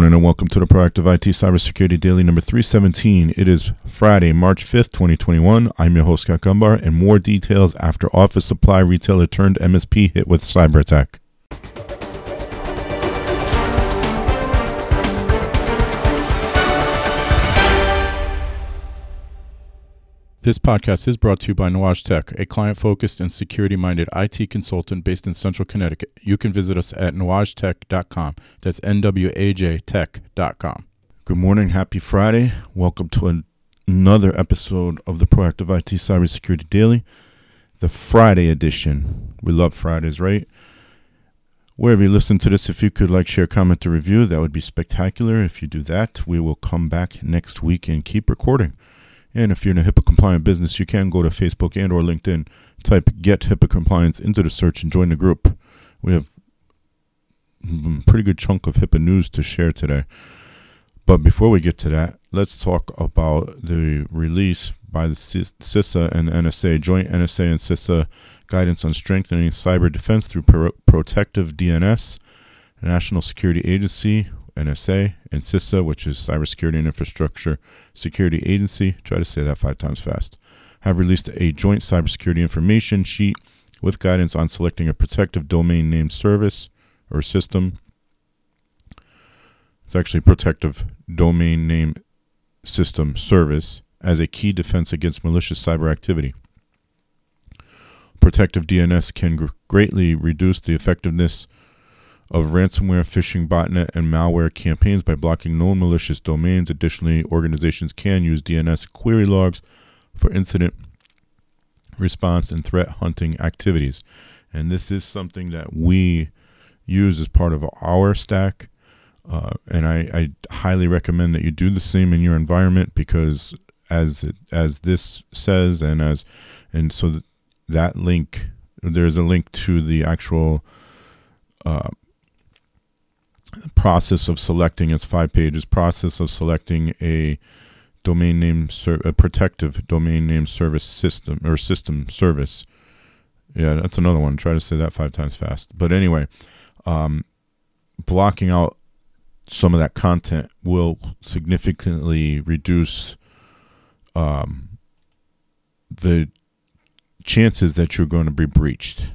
morning and welcome to the Proactive IT Cybersecurity Daily number 317. It is Friday, March 5th, 2021. I'm your host, Scott Gumbar, and more details after office supply retailer turned MSP hit with cyber attack. This podcast is brought to you by Nuage Tech, a client focused and security minded IT consultant based in central Connecticut. You can visit us at nuagetech.com. That's N W A J tech.com. Good morning. Happy Friday. Welcome to an, another episode of the Proactive IT Cybersecurity Daily, the Friday edition. We love Fridays, right? Wherever you listen to this, if you could like, share, comment, or review, that would be spectacular. If you do that, we will come back next week and keep recording. And if you're in a HIPAA compliant business, you can go to Facebook and or LinkedIn, type get HIPAA compliance into the search and join the group. We have a pretty good chunk of HIPAA news to share today. But before we get to that, let's talk about the release by the CISA and NSA, joint NSA and CISA guidance on strengthening cyber defense through pro- protective DNS, National Security Agency, NSA, and CISA, which is Cybersecurity and Infrastructure Security Agency, try to say that five times fast, have released a joint cybersecurity information sheet with guidance on selecting a protective domain name service or system. It's actually protective domain name system service as a key defense against malicious cyber activity. Protective DNS can gr- greatly reduce the effectiveness of ransomware, phishing, botnet, and malware campaigns by blocking known malicious domains. Additionally, organizations can use DNS query logs for incident response and threat hunting activities. And this is something that we use as part of our stack. Uh, and I, I, highly recommend that you do the same in your environment because as as this says and as and so that, link there's a link to the actual uh, process of selecting it's five pages process of selecting a domain name ser- a protective domain name service system or system service. Yeah that's another one. Try to say that five times fast. But anyway um, blocking out some of that content will significantly reduce um, the chances that you're going to be breached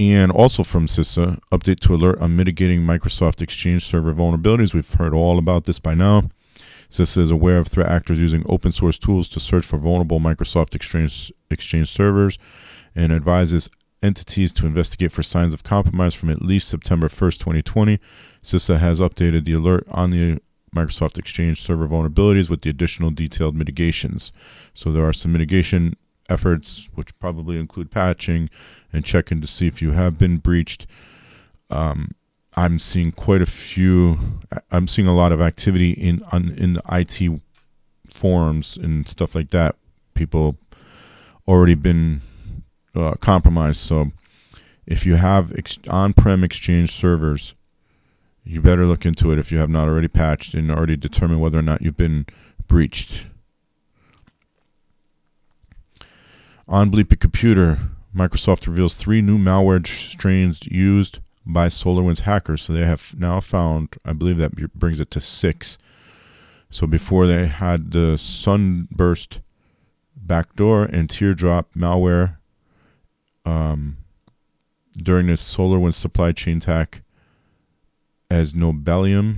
and also from CISA, update to alert on mitigating Microsoft Exchange Server vulnerabilities. We've heard all about this by now. CISA is aware of threat actors using open source tools to search for vulnerable Microsoft Exchange, Exchange servers and advises entities to investigate for signs of compromise from at least September 1st, 2020. CISA has updated the alert on the Microsoft Exchange server vulnerabilities with the additional detailed mitigations. So there are some mitigation efforts, which probably include patching and checking to see if you have been breached. Um, I'm seeing quite a few. I'm seeing a lot of activity in on, in the IT forums and stuff like that. People already been uh, compromised. So if you have ex- on-prem Exchange servers, you better look into it if you have not already patched and already determined whether or not you've been breached. On Bleeping Computer, Microsoft reveals three new malware strains used by SolarWinds hackers. So they have now found, I believe that brings it to six. So before they had the Sunburst backdoor and Teardrop malware um, during the SolarWinds supply chain attack as Nobelium.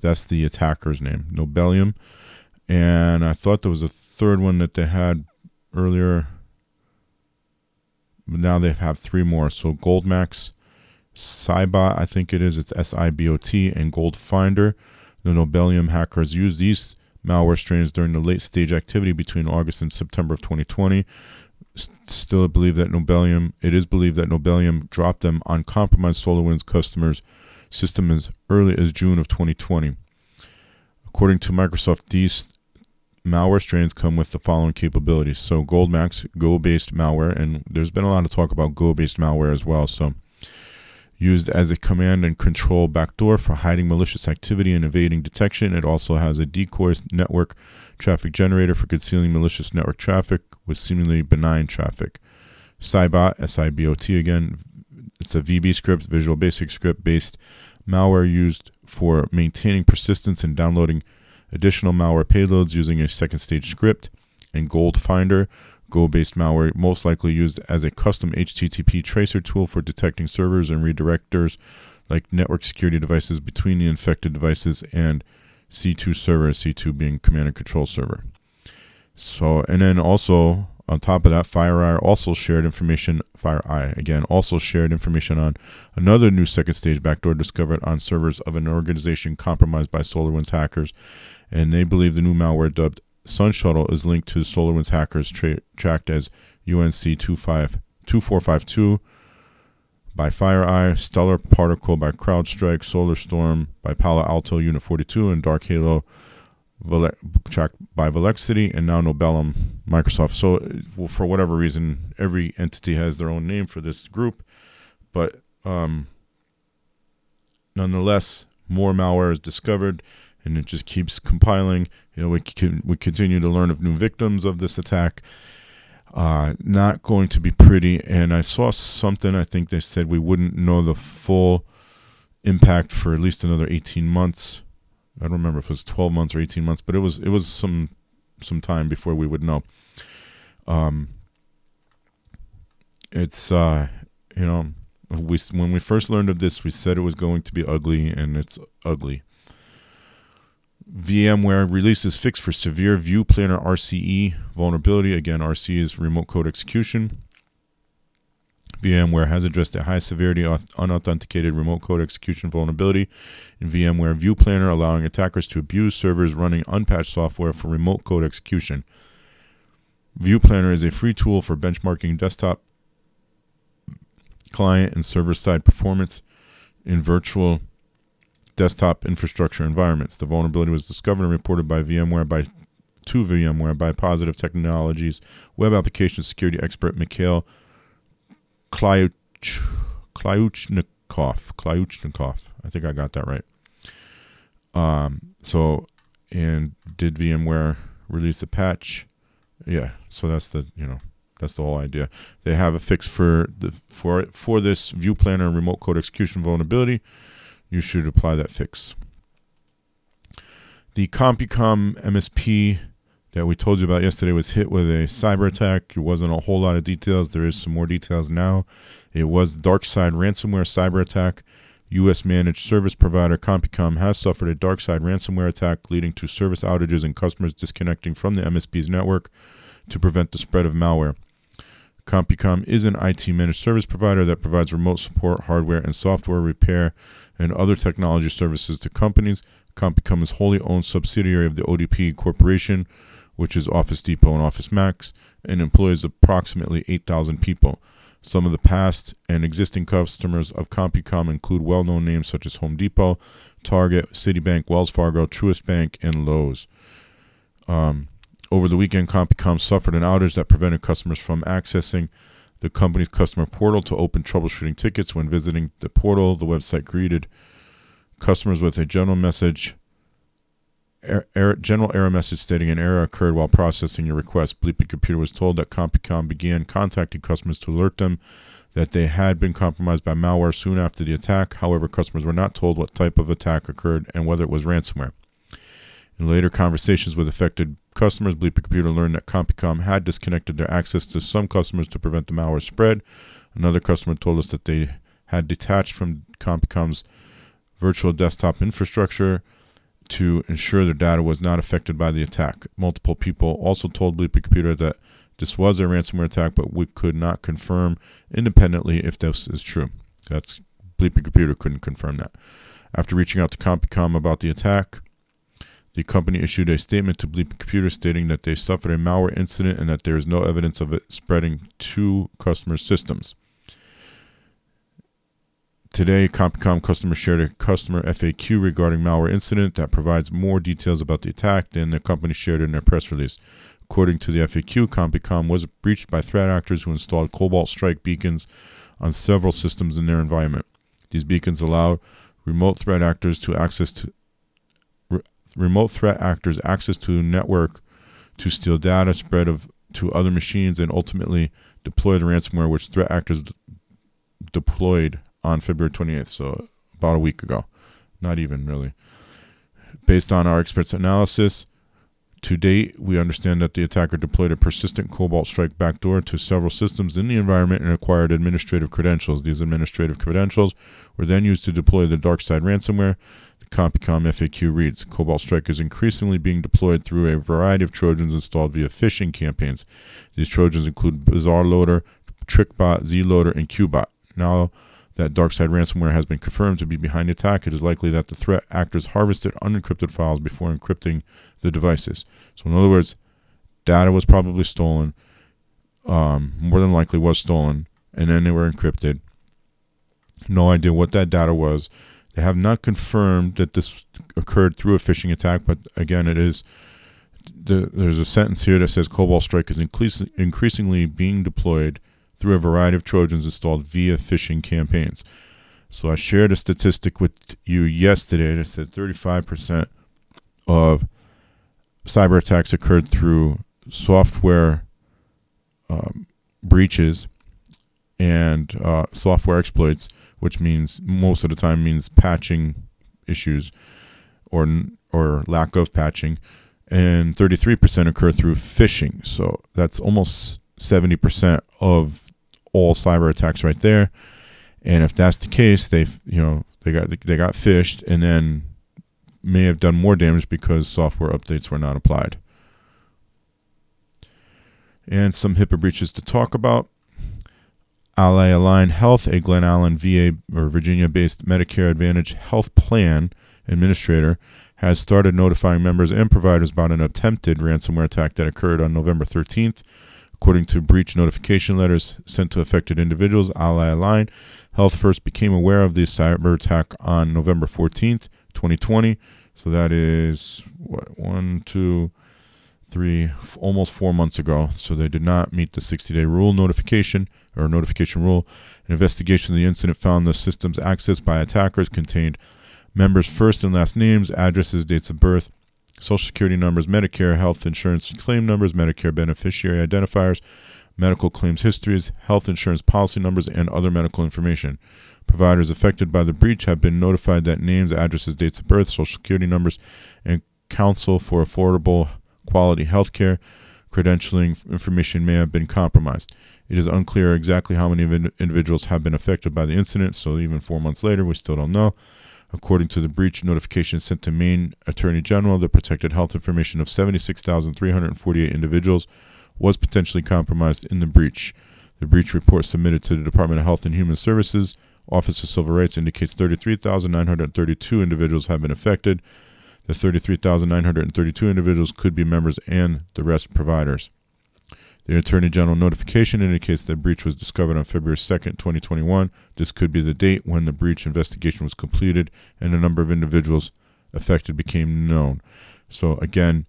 That's the attacker's name, Nobelium. And I thought there was a third one that they had earlier. But now they have three more. So Goldmax, Sibot, I think it is. It's S I B O T, and Goldfinder. The Nobelium hackers used these malware strains during the late stage activity between August and September of 2020. Still believe that Nobelium, it is believed that Nobelium dropped them on compromised SolarWinds customers' system as early as June of 2020. According to Microsoft, these malware strains come with the following capabilities. So Goldmax, Go-based malware, and there's been a lot of talk about Go-based malware as well. So used as a command and control backdoor for hiding malicious activity and evading detection. It also has a decoy network traffic generator for concealing malicious network traffic with seemingly benign traffic. Sibot, S-I-B-O-T again, it's a VB script, Visual Basic script based malware used for maintaining persistence and downloading additional malware payloads using a second stage script, and Gold Finder, Go based malware, most likely used as a custom HTTP tracer tool for detecting servers and redirectors like network security devices between the infected devices and C2 server, C2 being command and control server. So, and then also on top of that, FireEye also shared information. FireEye again also shared information on another new second stage backdoor discovered on servers of an organization compromised by SolarWinds hackers, and they believe the new malware dubbed Sun Shuttle is linked to SolarWinds hackers tra- tracked as UNC 2452 by FireEye, Stellar Particle by CrowdStrike, SolarStorm by Palo Alto Unit 42, and Dark Halo tracked by Volexity, and now Nobelium Microsoft. So, for whatever reason, every entity has their own name for this group, but um, nonetheless, more malware is discovered, and it just keeps compiling. You know, we can we continue to learn of new victims of this attack. Uh, not going to be pretty. And I saw something. I think they said we wouldn't know the full impact for at least another 18 months. I don't remember if it was 12 months or 18 months, but it was it was some some time before we would know. Um, it's uh, you know, we when we first learned of this, we said it was going to be ugly, and it's ugly. VMware releases fix for severe View Planner RCE vulnerability. Again, RC is remote code execution. VMware has addressed a high severity unauthenticated remote code execution vulnerability in VMware View Planner, allowing attackers to abuse servers running unpatched software for remote code execution. View Planner is a free tool for benchmarking desktop, client, and server side performance in virtual desktop infrastructure environments. The vulnerability was discovered and reported by VMware by to VMware by Positive Technologies web application security expert Mikhail Klyuch, Klyuchnikov. I think I got that right. Um, so, and did VMware release a patch? Yeah. So that's the you know that's the whole idea. They have a fix for the for for this View Planner remote code execution vulnerability you should apply that fix. The CompuCom MSP that we told you about yesterday was hit with a cyber attack. There wasn't a whole lot of details. There is some more details now. It was DarkSide ransomware cyber attack. U.S. managed service provider CompuCom has suffered a DarkSide ransomware attack, leading to service outages and customers disconnecting from the MSP's network to prevent the spread of malware. CompuCom is an IT managed service provider that provides remote support, hardware, and software repair and other technology services to companies. CompuCom is wholly owned subsidiary of the ODP Corporation, which is Office Depot and Office Max, and employs approximately 8,000 people. Some of the past and existing customers of CompuCom include well known names such as Home Depot, Target, Citibank, Wells Fargo, Truist Bank, and Lowe's. Um, over the weekend, CompuCom suffered an outage that prevented customers from accessing the company's customer portal to open troubleshooting tickets. When visiting the portal, the website greeted customers with a general message. Er, er, general error message stating an error occurred while processing your request. Bleeping Computer was told that CompuCom began contacting customers to alert them that they had been compromised by malware soon after the attack. However, customers were not told what type of attack occurred and whether it was ransomware. In later conversations with affected customers, Bleeping Computer learned that CompuCom had disconnected their access to some customers to prevent the malware spread. Another customer told us that they had detached from CompuCom's virtual desktop infrastructure to ensure their data was not affected by the attack. Multiple people also told Bleeping Computer that this was a ransomware attack, but we could not confirm independently if this is true. That's Bleeping Computer couldn't confirm that. After reaching out to CompuCom about the attack, the company issued a statement to Bleep Computer stating that they suffered a malware incident and that there is no evidence of it spreading to customer systems. Today, CompuCom customers shared a customer FAQ regarding malware incident that provides more details about the attack than the company shared in their press release. According to the FAQ, CompuCom was breached by threat actors who installed Cobalt Strike beacons on several systems in their environment. These beacons allow remote threat actors to access to remote threat actors access to network to steal data, spread of to other machines, and ultimately deploy the ransomware, which threat actors d- deployed on February 28th, so about a week ago. not even really. Based on our experts' analysis, to date, we understand that the attacker deployed a persistent Cobalt Strike backdoor to several systems in the environment and acquired administrative credentials. These administrative credentials were then used to deploy the DarkSide ransomware. CompuCom FAQ reads Cobalt Strike is increasingly being deployed through a variety of Trojans installed via phishing campaigns. These Trojans include Bazar Loader, TrickBot, Zloader, and QBot. Now, that DarkSide ransomware has been confirmed to be behind the attack, it is likely that the threat actors harvested unencrypted files before encrypting the devices. So, in other words, data was probably stolen, um, more than likely was stolen, and then they were encrypted. No idea what that data was. They have not confirmed that this occurred through a phishing attack, but again, it is. The, there's a sentence here that says Cobalt Strike is increasingly being deployed through a variety of Trojans installed via phishing campaigns. So I shared a statistic with you yesterday that said 35% of cyber attacks occurred through software um, breaches and uh, software exploits, which means most of the time means patching issues or or lack of patching, and 33% occur through phishing. So that's almost 70% of all cyber attacks right there. And if that's the case, they've you know they got they got phished and then may have done more damage because software updates were not applied. And some HIPAA breaches to talk about. Ally Align Health, a Glen Allen VA or Virginia based Medicare Advantage health plan administrator, has started notifying members and providers about an attempted ransomware attack that occurred on November 13th. According to breach notification letters sent to affected individuals, Ally Align Health first became aware of the cyber attack on November 14th, 2020. So that is what one, two, three, f- almost four months ago. So they did not meet the 60-day rule notification or notification rule. An investigation of the incident found the systems accessed by attackers contained members' first and last names, addresses, dates of birth, social security numbers, Medicare health insurance claim numbers, Medicare beneficiary identifiers, medical claims histories, health insurance policy numbers, and other medical information. Providers affected by the breach have been notified that names, addresses, dates of birth, social security numbers, and council for affordable quality health care credentialing information may have been compromised. It is unclear exactly how many individuals have been affected by the incident, so even four months later, we still don't know. According to the breach notification sent to Maine Attorney General, the protected health information of 76,348 individuals was potentially compromised in the breach. The breach report submitted to the Department of Health and Human Services Office of Civil Rights indicates 33,932 individuals have been affected. The 33,932 individuals could be members and the rest providers. The Attorney General notification indicates that breach was discovered on February 2, 2021. This could be the date when the breach investigation was completed and the number of individuals affected became known. So again,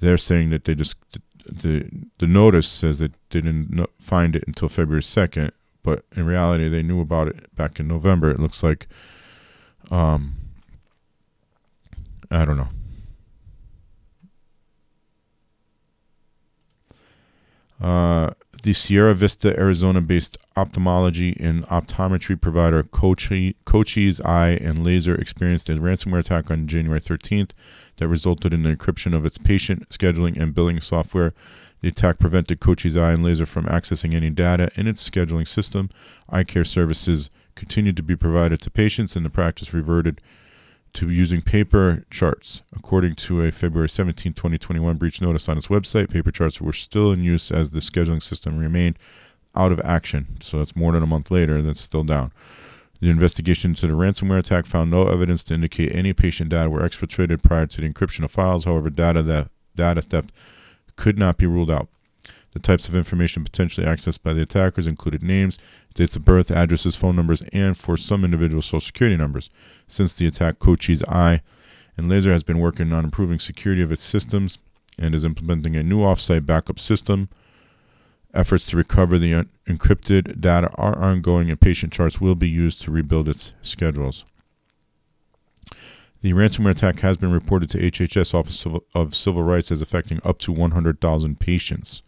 they're saying that they just the the notice says that they didn't find it until February 2nd, but in reality they knew about it back in November. It looks like um I don't know. Uh, the Sierra Vista, Arizona based ophthalmology and optometry provider Cochise Eye and Laser experienced a ransomware attack on January 13th that resulted in the encryption of its patient scheduling and billing software. The attack prevented Cochise Eye and Laser from accessing any data in its scheduling system. Eye care services continued to be provided to patients, and the practice reverted to using paper charts. According to a February 17, 2021 breach notice on its website, paper charts were still in use as the scheduling system remained out of action. So that's more than a month later, and that's still down. The investigation into the ransomware attack found no evidence to indicate any patient data were exfiltrated prior to the encryption of files. However, data that data theft could not be ruled out. The types of information potentially accessed by the attackers included names, dates of birth, addresses, phone numbers, and for some individuals, social security numbers. Since the attack, Cochise Eye and Laser has been working on improving security of its systems and is implementing a new offsite backup system. Efforts to recover the un- encrypted data are ongoing, and patient charts will be used to rebuild its schedules. The ransomware attack has been reported to HHS Office of Civil Rights as affecting up to 100,000 patients.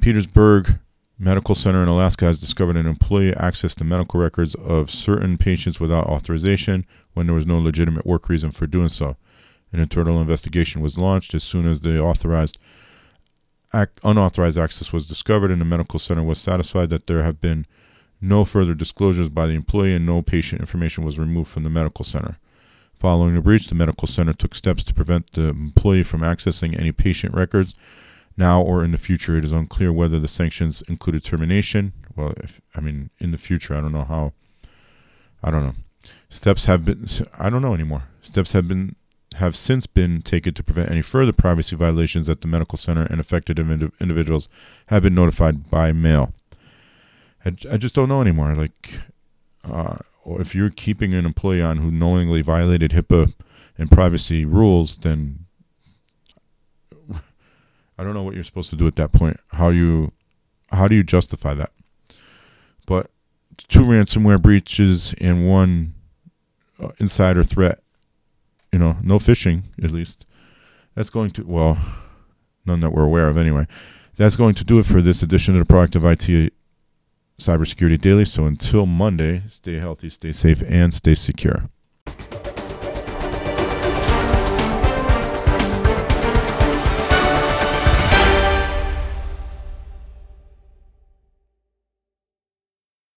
Petersburg medical center in Alaska has discovered an employee accessed the medical records of certain patients without authorization when there was no legitimate work reason for doing so. An internal investigation was launched as soon as the authorized ac- unauthorized access was discovered, and the medical center was satisfied that there have been no further disclosures by the employee and no patient information was removed from the medical center. Following the breach, the medical center took steps to prevent the employee from accessing any patient records. Now or in the future, it is unclear whether the sanctions included termination. Well, if, I mean, in the future, I don't know how. I don't know. Steps have been. I don't know anymore. Steps have been have since been taken to prevent any further privacy violations at the medical center, and affected individuals have been notified by mail. I, I just don't know anymore. Like, uh, if you're keeping an employee on who knowingly violated HIPAA and privacy rules, then I don't know what you're supposed to do at that point. How you, how do you justify that? But two ransomware breaches and one uh, insider threat. You know, no phishing at least. That's going to well, none that we're aware of anyway. That's going to do it for this edition of the Proactive IT Cybersecurity Daily. So until Monday, stay healthy, stay safe, and stay secure.